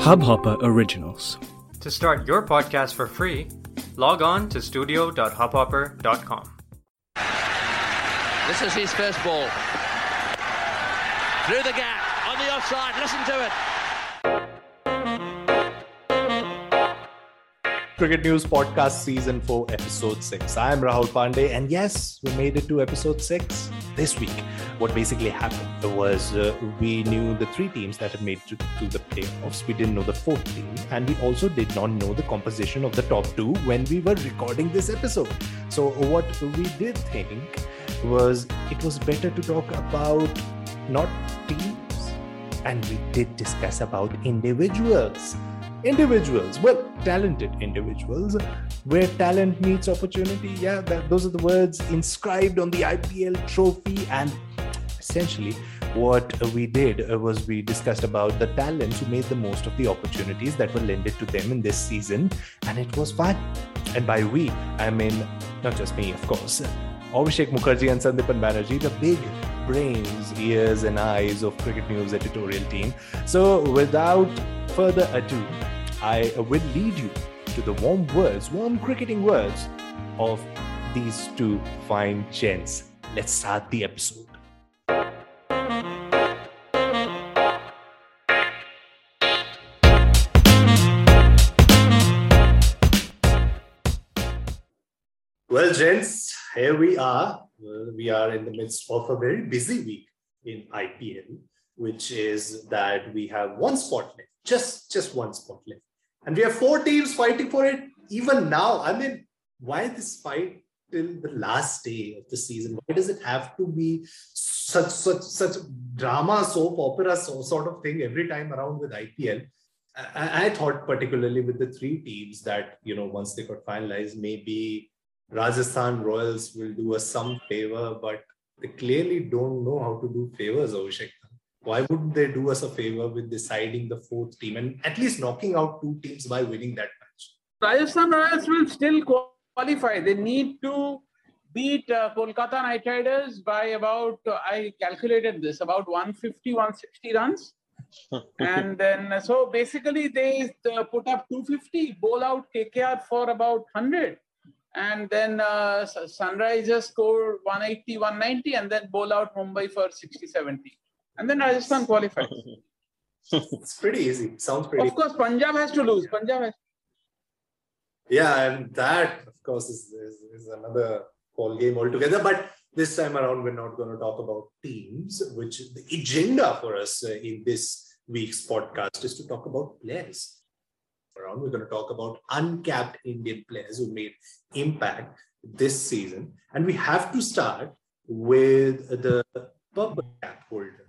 Hubhopper Originals. To start your podcast for free, log on to studio.hubhopper.com. This is his first ball. Through the gap, on the offside, listen to it. Cricket News Podcast Season 4, Episode 6. I am Rahul Pandey, and yes, we made it to Episode 6 this week. What basically happened was uh, we knew the three teams that had made to, to the playoffs. We didn't know the fourth team, and we also did not know the composition of the top two when we were recording this episode. So, what we did think was it was better to talk about not teams, and we did discuss about individuals individuals well talented individuals where talent meets opportunity yeah that, those are the words inscribed on the ipl trophy and essentially what we did uh, was we discussed about the talents who made the most of the opportunities that were lended to them in this season and it was fun and by we i mean not just me of course Abhishek Mukherjee and Sandipan Banerjee, the big brains, ears, and eyes of Cricket News editorial team. So, without further ado, I will lead you to the warm words, warm cricketing words of these two fine gents. Let's start the episode. Well, gents, here we are. We are in the midst of a very busy week in IPL, which is that we have one spot left, just just one spot left, and we have four teams fighting for it. Even now, I mean, why this fight till the last day of the season? Why does it have to be such such such drama, soap opera, so, sort of thing every time around with IPL? I, I thought particularly with the three teams that you know once they got finalized, maybe Rajasthan Royals will do us some favor, but they clearly don't know how to do favors, Abhishek. Why wouldn't they do us a favor with deciding the fourth team and at least knocking out two teams by winning that match? Rajasthan Royals will still qualify. They need to beat uh, Kolkata Knight Riders by about, uh, I calculated this, about 150, 160 runs. and then, uh, so basically, they uh, put up 250, bowl out KKR for about 100 and then uh, Sunrisers score 180, 190, and then bowl out Mumbai for 60, 70. And then Rajasthan qualifies. it's pretty easy. Sounds pretty. Of course, Punjab has to lose. Punjab has. Yeah, and that, of course, is, is, is another call game altogether. But this time around, we're not going to talk about teams, which the agenda for us uh, in this week's podcast is to talk about players around. We're going to talk about uncapped Indian players who made impact this season. And we have to start with the purple cap holder,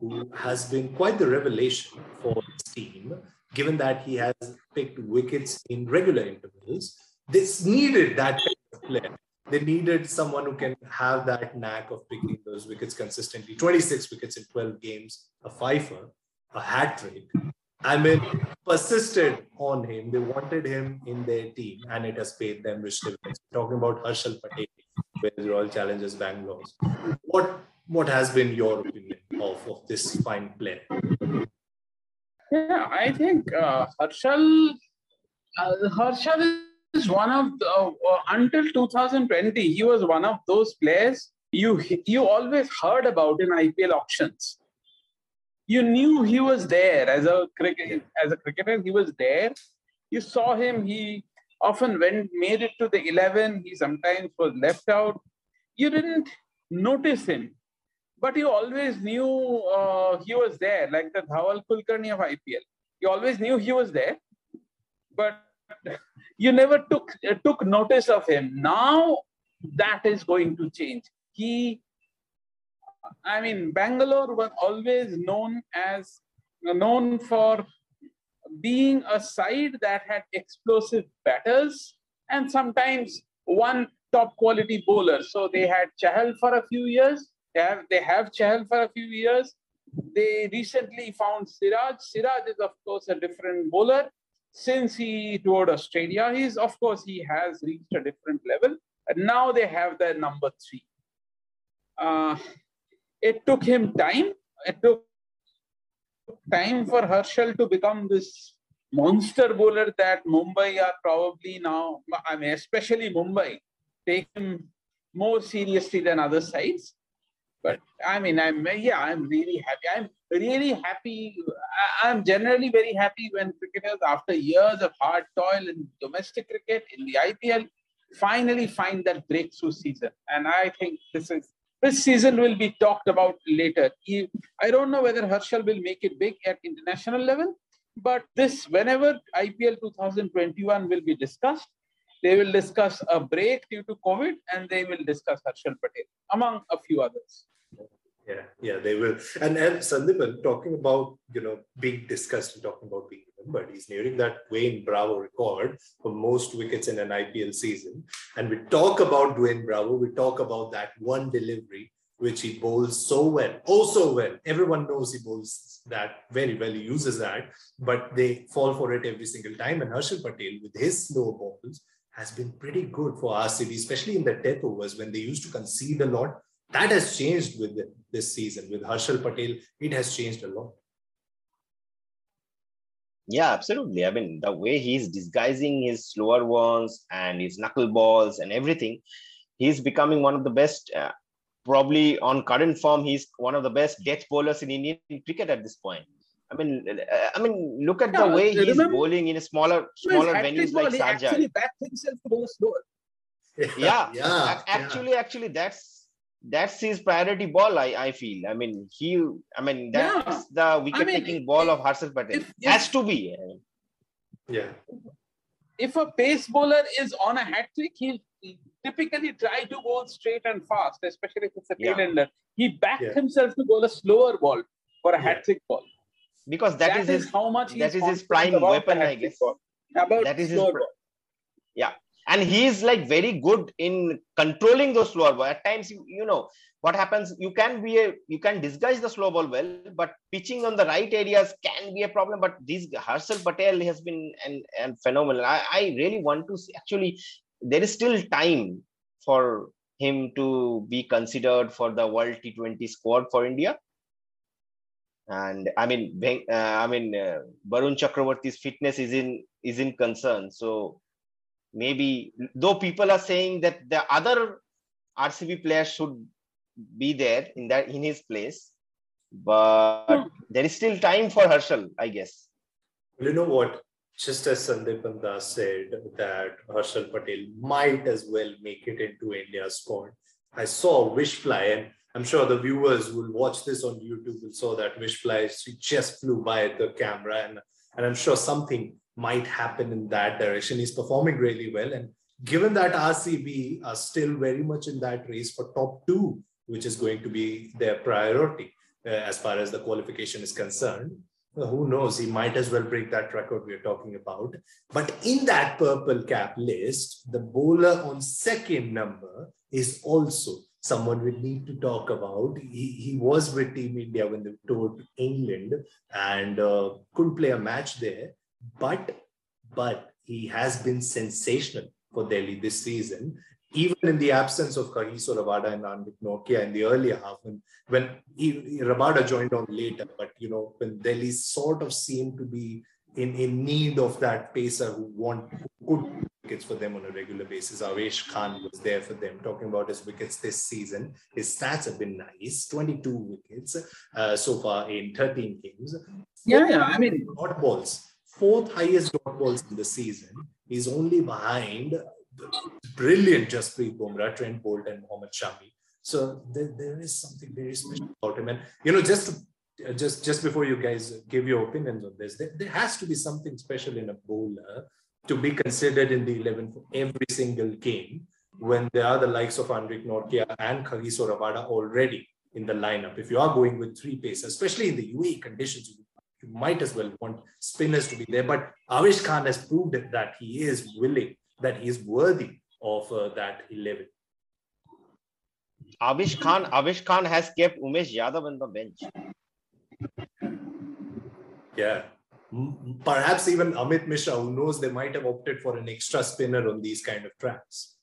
who has been quite the revelation for his team, given that he has picked wickets in regular intervals. This needed that player. They needed someone who can have that knack of picking those wickets consistently. 26 wickets in 12 games, a fifer, a hat trick. I mean, persisted on him. They wanted him in their team, and it has paid them rich dividends. Talking about Harshal Patel with Royal Challengers Bangalore. What what has been your opinion of, of this fine player? Yeah, I think uh, Harshal uh, Harshal is one of the, uh, until 2020 he was one of those players you you always heard about in IPL auctions you knew he was there as a cricket as a cricketer. He was there. You saw him. He often went made it to the eleven. He sometimes was left out. You didn't notice him, but you always knew uh, he was there, like the Dhawal Kulkarni of IPL. You always knew he was there, but you never took uh, took notice of him. Now that is going to change. He I mean, Bangalore was always known as known for being a side that had explosive batters and sometimes one top quality bowler. So they had Chahal for a few years. They have they have Chahal for a few years. They recently found Siraj. Siraj is of course a different bowler. Since he toured Australia, he's of course he has reached a different level. And now they have their number three. Uh, it took him time. It took time for Harshal to become this monster bowler that Mumbai are probably now, I mean, especially Mumbai, take him more seriously than other sides. But I mean, I'm yeah, I'm really happy. I'm really happy. I'm generally very happy when cricketers, after years of hard toil in domestic cricket, in the IPL, finally find that breakthrough season. And I think this is this season will be talked about later. I don't know whether Harshal will make it big at international level, but this, whenever IPL 2021 will be discussed, they will discuss a break due to COVID and they will discuss Harshal Patel, among a few others. Yeah, yeah, they will. And and Sandipan talking about you know being discussed and talking about being remembered. He's nearing that Dwayne Bravo record for most wickets in an IPL season. And we talk about Dwayne Bravo. We talk about that one delivery which he bowls so well, oh so well. Everyone knows he bowls that very well. He uses that, but they fall for it every single time. And Harshal Patel, with his slow balls, has been pretty good for RCB, especially in the death overs when they used to concede a lot. That has changed with this season. With Harshal Patel, it has changed a lot. Yeah, absolutely. I mean, the way he's disguising his slower ones and his knuckleballs and everything, he's becoming one of the best. Uh, probably on current form, he's one of the best death bowlers in Indian cricket at this point. I mean, uh, I mean, look at yeah, the way he's remember, bowling in a smaller, smaller venues like Sharjah. Actually, backed himself to bowl slower. Yeah, yeah, actually, yeah. actually, that's that's his priority ball. I, I feel. I mean, he. I mean, that's yeah. the wicket taking I mean, ball of Harshal Patel. If, if, Has to be. Yeah. If a pace bowler is on a hat trick, he'll typically try to bowl straight and fast, especially if it's a tail ender. He backed himself to bowl a slower ball for a hat trick ball because that, that is, his how much that is his prime weapon i guess about that is his pr- yeah and he's like very good in controlling those slower ball. At times you, you know what happens you can be a you can disguise the slow ball well but pitching on the right areas can be a problem. But this Harshal Patel has been an, an phenomenal. I, I really want to see, actually there is still time for him to be considered for the world T20 squad for India. And I mean, uh, I mean, uh, Varun Chakravarti's fitness is in is in concern. So maybe though people are saying that the other RCB players should be there in that in his place, but hmm. there is still time for Harshal, I guess. You know what? Just as Sandeep Das said that Harshal Patel might as well make it into India's squad. I saw wish fly and I'm sure the viewers will watch this on YouTube will saw that Wish Fly. She just flew by the camera and, and I'm sure something might happen in that direction. He's performing really well. And given that RCB are still very much in that race for top two, which is going to be their priority uh, as far as the qualification is concerned, well, who knows? He might as well break that record we're talking about. But in that purple cap list, the bowler on second number is also someone we need to talk about. He, he was with Team India when they toured England and uh, couldn't play a match there, but but he has been sensational for Delhi this season. Even in the absence of Kagiso Rabada and Anrich Nortje in the earlier half, when, when he, Rabada joined on later, but you know, when Delhi sort of seemed to be in, in need of that pacer who want who could wickets for them on a regular basis. Avesh Khan was there for them, talking about his wickets this season. His stats have been nice 22 wickets uh, so far in 13 games. Yeah, yeah. I mean, dot balls, fourth highest dot balls in the season. He's only behind brilliant Jasprit Bumrah, Trent Boult, and Mohammad Shami. So there, there is something very special about him. And, you know, just to, just just before you guys give your opinions on this, there, there has to be something special in a bowler to be considered in the 11 for every single game when there are the likes of Anrich Nortje and Kagiso Rabada already in the lineup. If you are going with three pace, especially in the UAE conditions, you might as well want spinners to be there. But Avesh Khan has proved that he is willing, that he is worthy of uh, that 11. Avesh Khan, Avesh Khan has kept Umesh Yadav on the bench. Yeah, perhaps even Amit Mishra, who knows they might have opted for an extra spinner on these kind of tracks.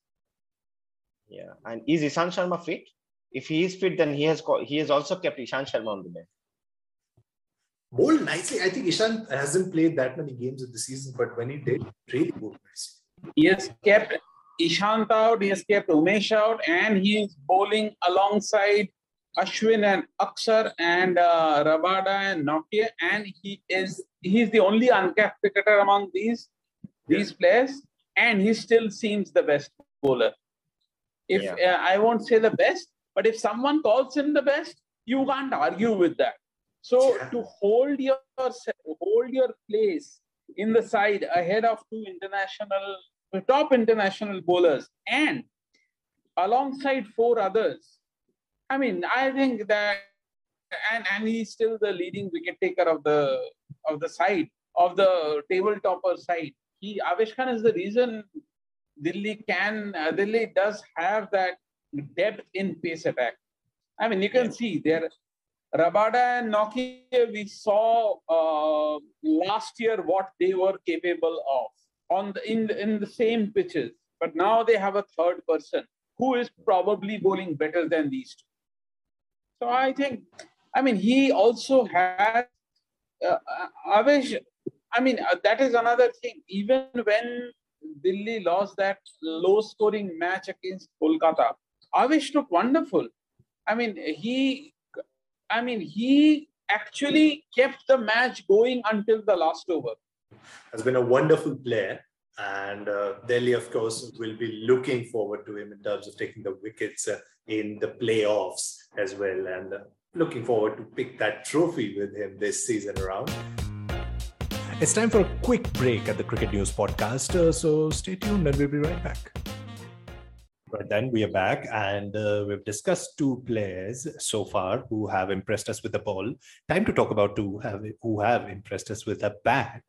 Yeah, and is Ishant Sharma fit? If he is fit, then he has he has also kept Ishant Sharma on the bench. Bowled nicely. I think Ishant hasn't played that many games of the season, but when he did, really bowled nicely. He has kept Ishant out, he has kept Umesh out, and he is bowling alongside Ashwin and Akshar and uh, Rabada and Nortje, and he is he is the only uncapped cricketer among these these yeah. players, and he still seems the best bowler. If yeah. uh, I won't say the best, but if someone calls him the best, you can't argue with that. So yeah. to hold your hold your place in the side ahead of two international top international bowlers and alongside four others, I mean, I think that and and he's still the leading wicket taker of the of the side of the table topper side. He Avesh Khan is the reason Delhi can uh, Delhi does have that depth in pace attack. I mean, you can yeah. see there Rabada and Nortje, we saw uh, last year what they were capable of on the, in, the, in the same pitches. But now they have a third person who is probably bowling better than these two. So I think, I mean, he also has, uh, I mean, uh, that is another thing. Even when Delhi lost that low scoring match against Kolkata, Avesh looked wonderful. I mean, he I mean, he actually kept the match going until the last over. Has been a wonderful player. And uh, Delhi, of course, will be looking forward to him in terms of taking the wickets uh, in the playoffs as well. And uh, looking forward to pick that trophy with him this season around. It's time for a quick break at the Cricket News podcast. Uh, so stay tuned and we'll be right back. But then we are back and uh, we've discussed two players so far who have impressed us with the ball. Time to talk about two have, who have impressed us with a bat.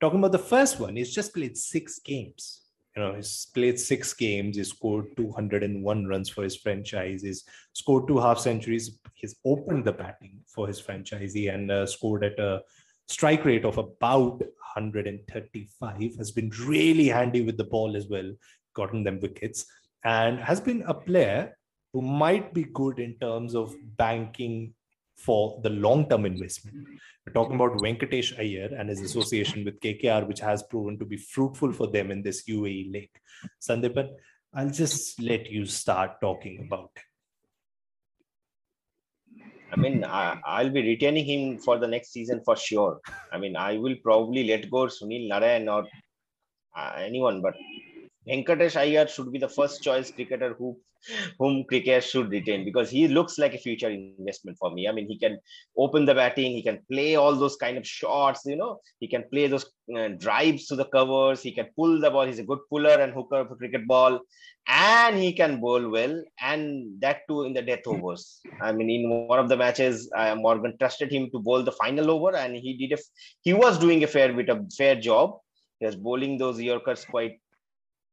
Talking about the first one, he's just played six games. You know, he's played six games. He scored 201 runs for his franchise. He's scored two half centuries. He's opened the batting for his franchisee and uh, scored at a strike rate of about 135. Has been really handy with the ball as well, gotten them wickets and has been a player who might be good in terms of banking for the long-term investment. We're talking about Venkatesh Iyer and his association with KKR, which has proven to be fruitful for them in this UAE league. Sandipan, I'll just let you start talking about it. I mean, I, will be retaining him for the next season for sure. I mean, I will probably let go Sunil Narine or uh, anyone, but Venkatesh Iyer should be the first choice cricketer who whom cricket should retain because he looks like a future investment for me. I mean, he can open the batting, he can play all those kind of shots, you know, he can play those uh, drives to the covers, he can pull the ball. He's a good puller and hooker of a cricket ball, and he can bowl well, and that too in the death overs. I mean, in one of the matches, uh, Morgan trusted him to bowl the final over, and he did a he was doing a fair bit of fair job. He was bowling those Yorkers quite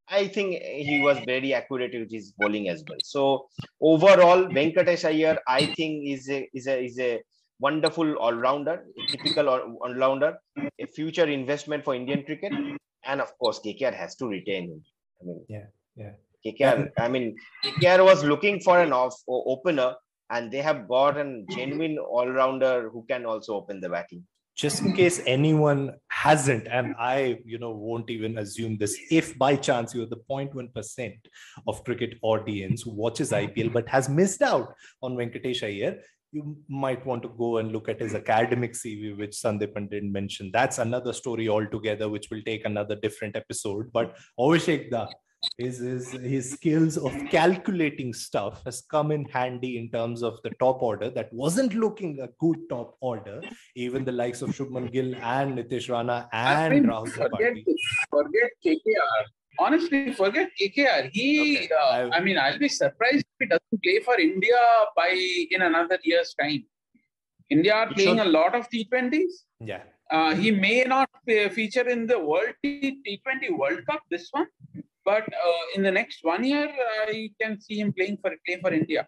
I think he was very accurate with his bowling as well. So overall, Venkatesh Iyer, I think is a is a is a wonderful all-rounder, typical all-rounder, a future investment for Indian cricket, and of course, KKR has to retain him. I mean, yeah, yeah. KKR, I mean, KKR was looking for an off opener, and they have got a genuine all-rounder who can also open the batting just in case anyone hasn't and i you know won't even assume this if by chance you're the 0.1% of cricket audience who watches ipl but has missed out on venkatesh iyer you might want to go and look at his academic cv which sandipan didn't mention that's another story altogether which will take another different episode. But Abhishek Da, his, his his skills of calculating stuff has come in handy in terms of the top order that wasn't looking a good top order. Even the likes of Shubman Gill and Nitish Rana and I mean, Rahul forget, forget KKR. Honestly, forget KKR. He, okay. uh, I mean, I'll be surprised if he doesn't play for India by in another year's time. India are playing a lot of T20s. Yeah. Uh, he may not feature in the World T- T20 World Cup this one, but uh, in the next one year, I can see him playing for play for India.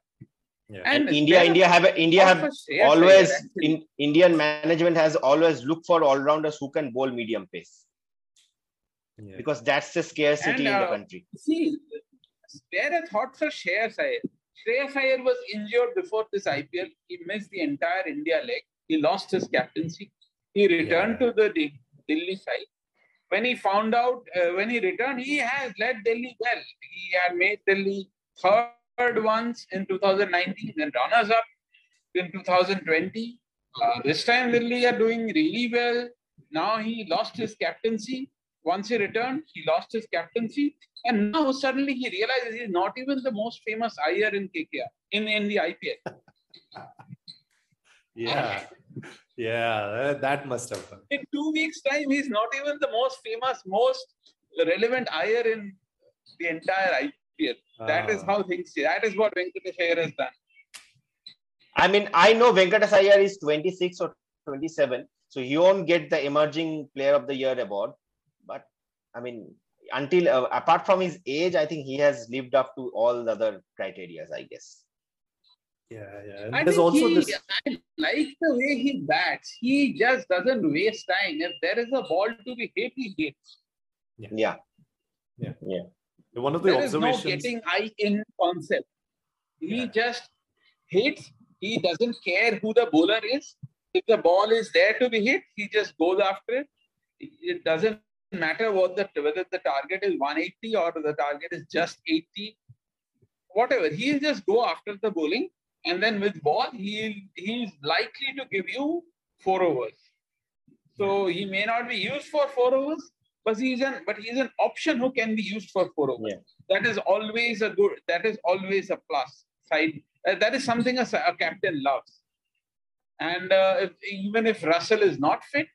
Yeah. And, and India, India have India have always in Indian management has always looked for all rounders who can bowl medium pace. Yeah. Because that's the scarcity and, uh, in the uh, country. See, there are thoughts for Shreyas Iyer. Shreyas Iyer was injured before this IPL. He missed the entire India leg. he lost his captaincy. He returned yeah. to the Delhi side. When he found out, uh, when he returned, he has led Delhi well. He had made Delhi third once in 2019, then runners up in 2020. Uh, this time, Delhi are doing really well. Now he lost his captaincy. Once he returned, he lost his captaincy. And now suddenly he realizes he's not even the most famous Iyer in KKR, in, in the IPL. yeah. Yeah, that must have been. In two weeks' time, he's not even the most famous, most relevant Iyer in the entire IPL. That is ah. how things. That is what Venkatesh Iyer has done. I mean, I know Venkatesh Iyer is 26 or 27, so he won't get the emerging player of the year award. But I mean, until uh, apart from his age, I think he has lived up to all the other criteria, I guess. Yeah, yeah. And I there's also he, this. I like the way he bats. He just doesn't waste time. If there is a ball to be hit, he hits. Yeah. Yeah. Yeah. yeah. One of the there observations. There is no getting eye in concept. He yeah. just hits. He doesn't care who the bowler is. If the ball is there to be hit, he just goes after it. It doesn't matter what the whether the target is 180 or the target is just 80 whatever he'll just go after the bowling and then with ball, he he's likely to give you four overs. So he may not be used for four overs, but he's an but he's an option who can be used for four overs. Yeah. That is always a good. That is always a plus side. Uh, that is something a, a captain loves. And uh, if, even if Russell is not fit,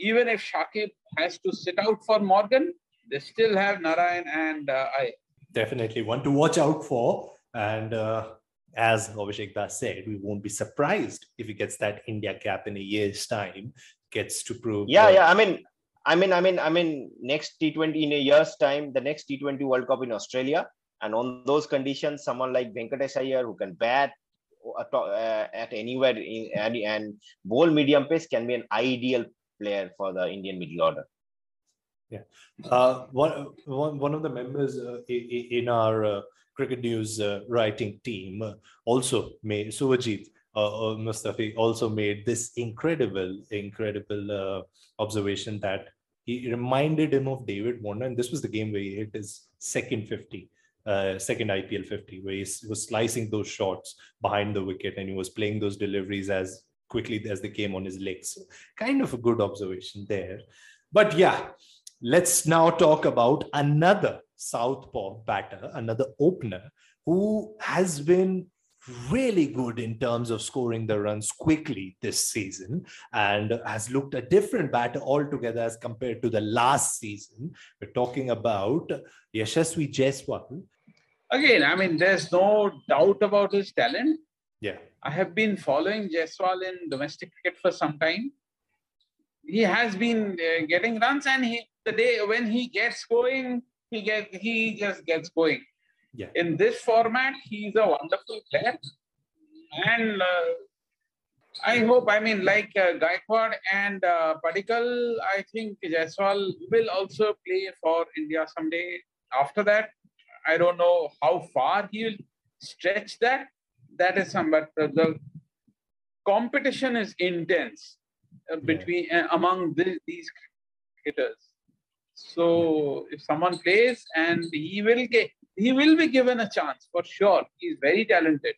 even if Shakib has to sit out for Morgan, they still have Narine and uh, I. Definitely one to watch out for. And uh, as Abhishek Das said, we won't be surprised if he gets that India cap in a year's time, gets to prove. Yeah, that... yeah. I mean, I mean, I mean, I mean, next T20 in a year's time, the next T20 World Cup in Australia, and on those conditions, someone like Venkatesh Iyer who can bat uh, uh at anywhere in, and, and bowl medium pace can be an ideal player for the Indian middle order. Yeah, uh, one, one one of the members uh, in our uh, cricket news uh, writing team uh, also made Suvajit uh, uh, Mustafi also made this incredible, incredible uh, observation that he reminded him of David Warner, and this was the game where he hit his second 50, uh, second IPL 50, where he was slicing those shots behind the wicket and he was playing those deliveries as quickly as they came on his legs. So kind of a good observation there. But yeah, let's now talk about another southpaw batter, another opener who has been really good in terms of scoring the runs quickly this season and has looked a different batter altogether as compared to the last season. We're talking about Yashasvi Jaiswal. Again, I mean, there's no doubt about his talent. Yeah. I have been following Jaiswal in domestic cricket for some time. He has been uh, getting runs, and he the day when he gets going, he get he just gets going. Yeah. In this format, he's a wonderful player, and uh, I hope. I mean, like uh, Gaikwad and uh, Padikkal, I think Jaiswal will also play for India someday. After that, I don't know how far he will stretch that. That is some, but the competition is intense uh, between. Uh, among the, these cricketers. So if someone plays and he will get, he will be given a chance for sure. He's very talented.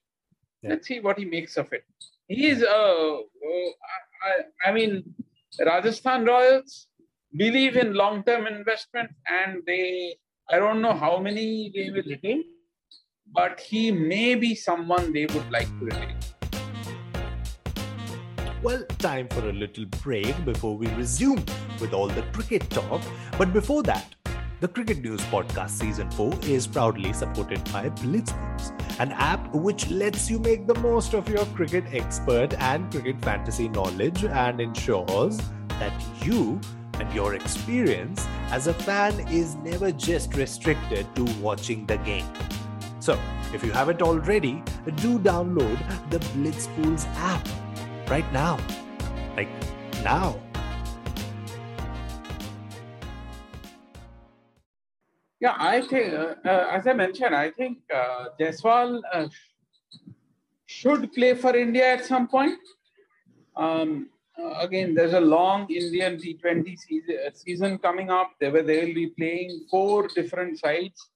Yeah. Let's see what he makes of it. He is, uh, uh I, I mean, Rajasthan Royals believe in long-term investment, and they, I don't know how many they will retain, but he may be someone they would like to retain. Well, time for a little break before we resume with all the cricket talk. But before that, the Cricket News Podcast Season 4 is proudly supported by Blitzpools, an app which lets you make the most of your cricket expert and cricket fantasy knowledge and ensures that you and your experience as a fan is never just restricted to watching the game. So, if you haven't already, do download the Blitzpools app right now. Like now. Yeah, I think, uh, uh, as I mentioned, I think uh, Jaiswal uh, should play for India at some point. Um, uh, again, there's a long Indian T20 season, uh, season coming up. They were they will be playing four different sides.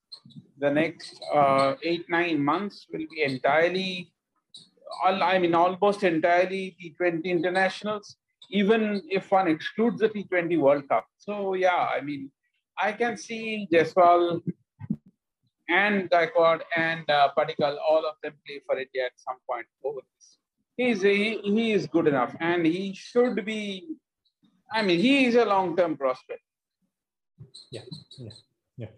The next uh, eight nine months will be entirely, all, I mean, almost entirely T20 internationals. Even if one excludes the T20 World Cup. So yeah, I mean, I can see Jaiswal and Gaikwad and uh, Padikkal, all of them play for India at some point over this he's he, he is good enough and he should be i mean he is a long term prospect yeah yeah yeah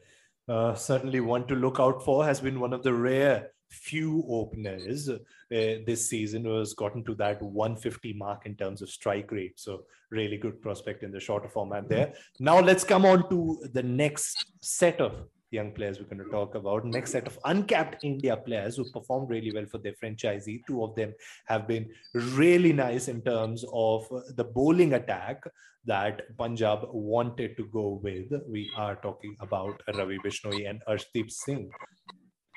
uh, certainly one to look out for has been one of the rare few openers uh, this season has gotten to that 150 mark in terms of strike rate so really good prospect in the shorter format there now let's come on to the next set of young players we're going to talk about. Next set of uncapped India players who performed really well for their franchisee. Two of them have been really nice in terms of the bowling attack that Punjab wanted to go with. We are talking about Ravi Bishnoi and Arshdeep Singh.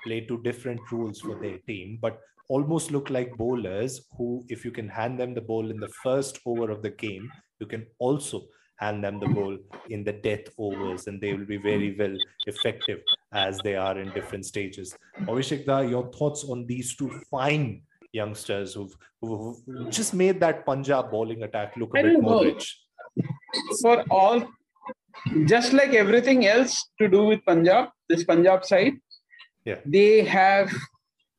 Play two different rules for their team, but almost look like bowlers who, if you can hand them the ball in the first over of the game, you can also hand them the ball in the death overs and they will be very well effective as they are in different stages. Abhishekda, your thoughts on these two fine youngsters who've, who've just made that Punjab bowling attack look a bit more know. rich? For all, just like everything else to do with Punjab, this Punjab side, yeah. they have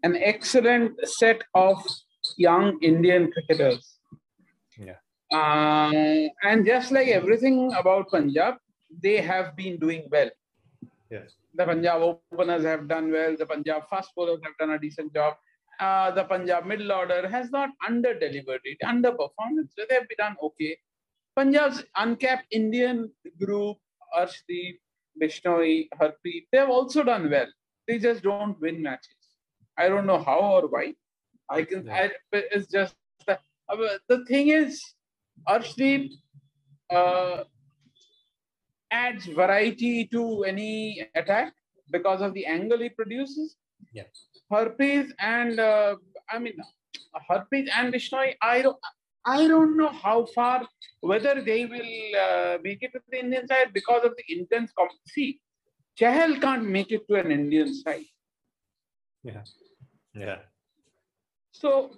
an excellent set of young Indian cricketers. Yeah. Uh, and just like everything about Punjab, they have been doing well. Yes. The Punjab openers have done well. The Punjab fast bowlers have done a decent job. Uh, the Punjab middle order has not under delivered it, underperformed. So they've done okay. Punjab's uncapped Indian group, Arshdeep, Bishnoi, Harpreet, they've also done well. They just don't win matches. I don't know how or why. I can. Yeah. I, it's just the, uh, the thing is Arshdeep uh, adds variety to any attack because of the angle he produces. Yeah. Harpreet and uh, I mean Harpreet and Bishnoi, I don't I don't know how far whether they will uh, make it to the Indian side because of the intense competition. Chahal can't make it to an Indian side. Yeah. Yeah. So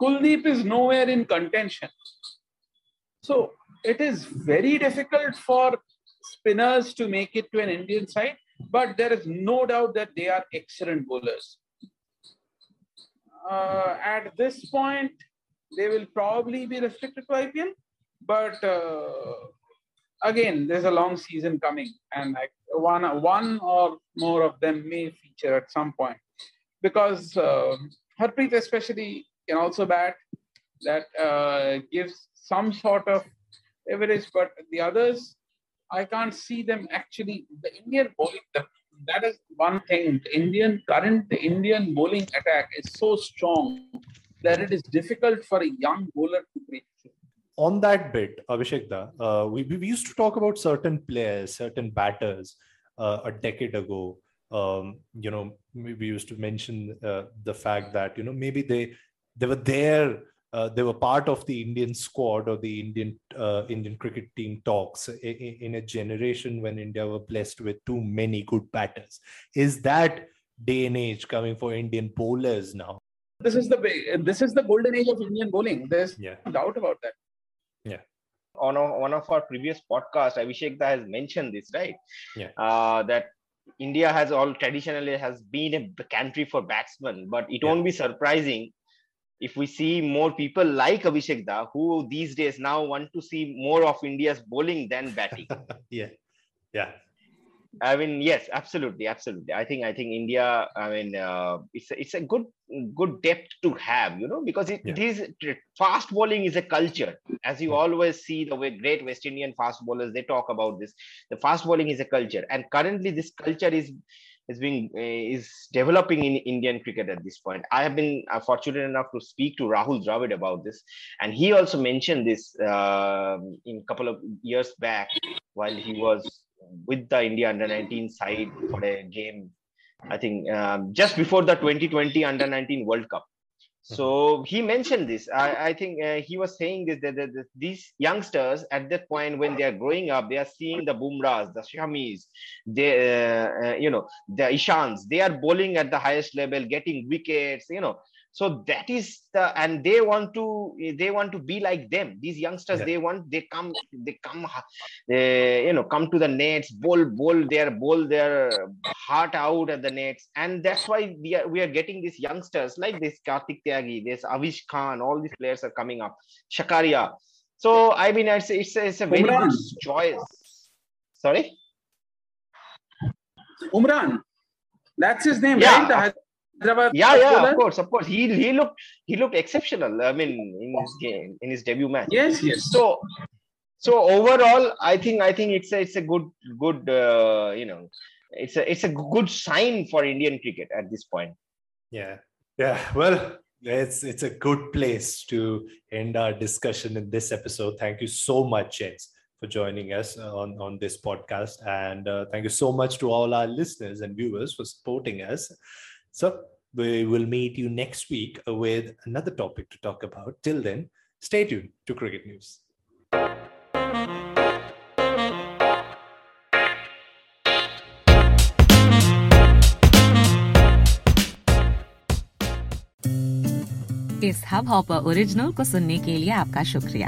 Kuldeep is nowhere in contention. So it is very difficult for spinners to make it to an Indian side, but there is no doubt that they are excellent bowlers. Uh, at this point, they will probably be restricted to IPL, but uh, again, there's a long season coming, and like one, one or more of them may feature at some point because uh, Harpreet especially can also bat. That uh, gives some sort of average, but the others, I can't see them actually. The Indian bowling, that is one thing. The Indian current the Indian bowling attack is so strong that it is difficult for a young bowler to break on that bit, Abhishek, uh, we, we used to talk about certain players, certain batters uh, a decade ago. Um, you know, we used to mention uh, the fact that you know maybe they they were there uh, they were part of the Indian squad or the Indian uh, Indian cricket team talks in, in, a generation when India were blessed with too many good batters. Is that day and age coming for Indian bowlers now? This is the this is the golden age of Indian bowling. There's yeah. no doubt about that. Yeah. On a, one of our previous podcasts, Abhishek has mentioned this, right? Yeah. Uh, that India has all traditionally has been a country for batsmen, but it yeah. won't be surprising if we see more people like Abhishek Da, who these days now want to see more of India's bowling than batting. yeah, yeah. I mean, yes, absolutely, absolutely. I think I think India. I mean, uh, it's a, it's a good good depth to have, you know, because it, yeah. it is fast bowling is a culture. As you yeah. always see, the way great West Indian fast bowlers they talk about this. The fast bowling is a culture, and currently this culture is is being uh, is developing in Indian cricket at this point. I have been uh, fortunate enough to speak to Rahul Dravid about this, and he also mentioned this uh, in a couple of years back while he was with the India under 19 side for a game. I think um, just before the 2020 under 19 World Cup. So he mentioned this. I, I think uh, he was saying this that, that, that, these youngsters at that point when they are growing up, they are seeing the Bumrahs, the Shamis, they, uh, uh, you know, the Ishans. They are bowling at the highest level, getting wickets. You know, so that is the and they want to they want to be like them. These youngsters yeah. they want they come they come they you know come to the nets bowl bowl their bowl their heart out at the nets. And that's why we are we are getting these youngsters like this Kartik Tyagi this Avesh Khan all these players are coming up. Sakariya. So I mean it's it's, it's a very Umran. good choice sorry? Umran. That's his name yeah. right Hyderabad yeah, yeah, of course, of course. He he looked he looked exceptional. I mean, in his game, in his debut match. Yes, yes. So so overall, I think I think it's a it's a good good uh, you know it's a it's a good sign for Indian cricket at this point. Yeah, yeah. Well, it's it's a good place to end our discussion in this episode. Thank you so much, Jens, for joining us on on this podcast, and uh, thank you so much to all our listeners and viewers for supporting us. So we will meet you next week with another topic to talk about. Till then, stay tuned to Cricket News. इस Hubhopper original को सुनने के लिए आपका शुक्रिया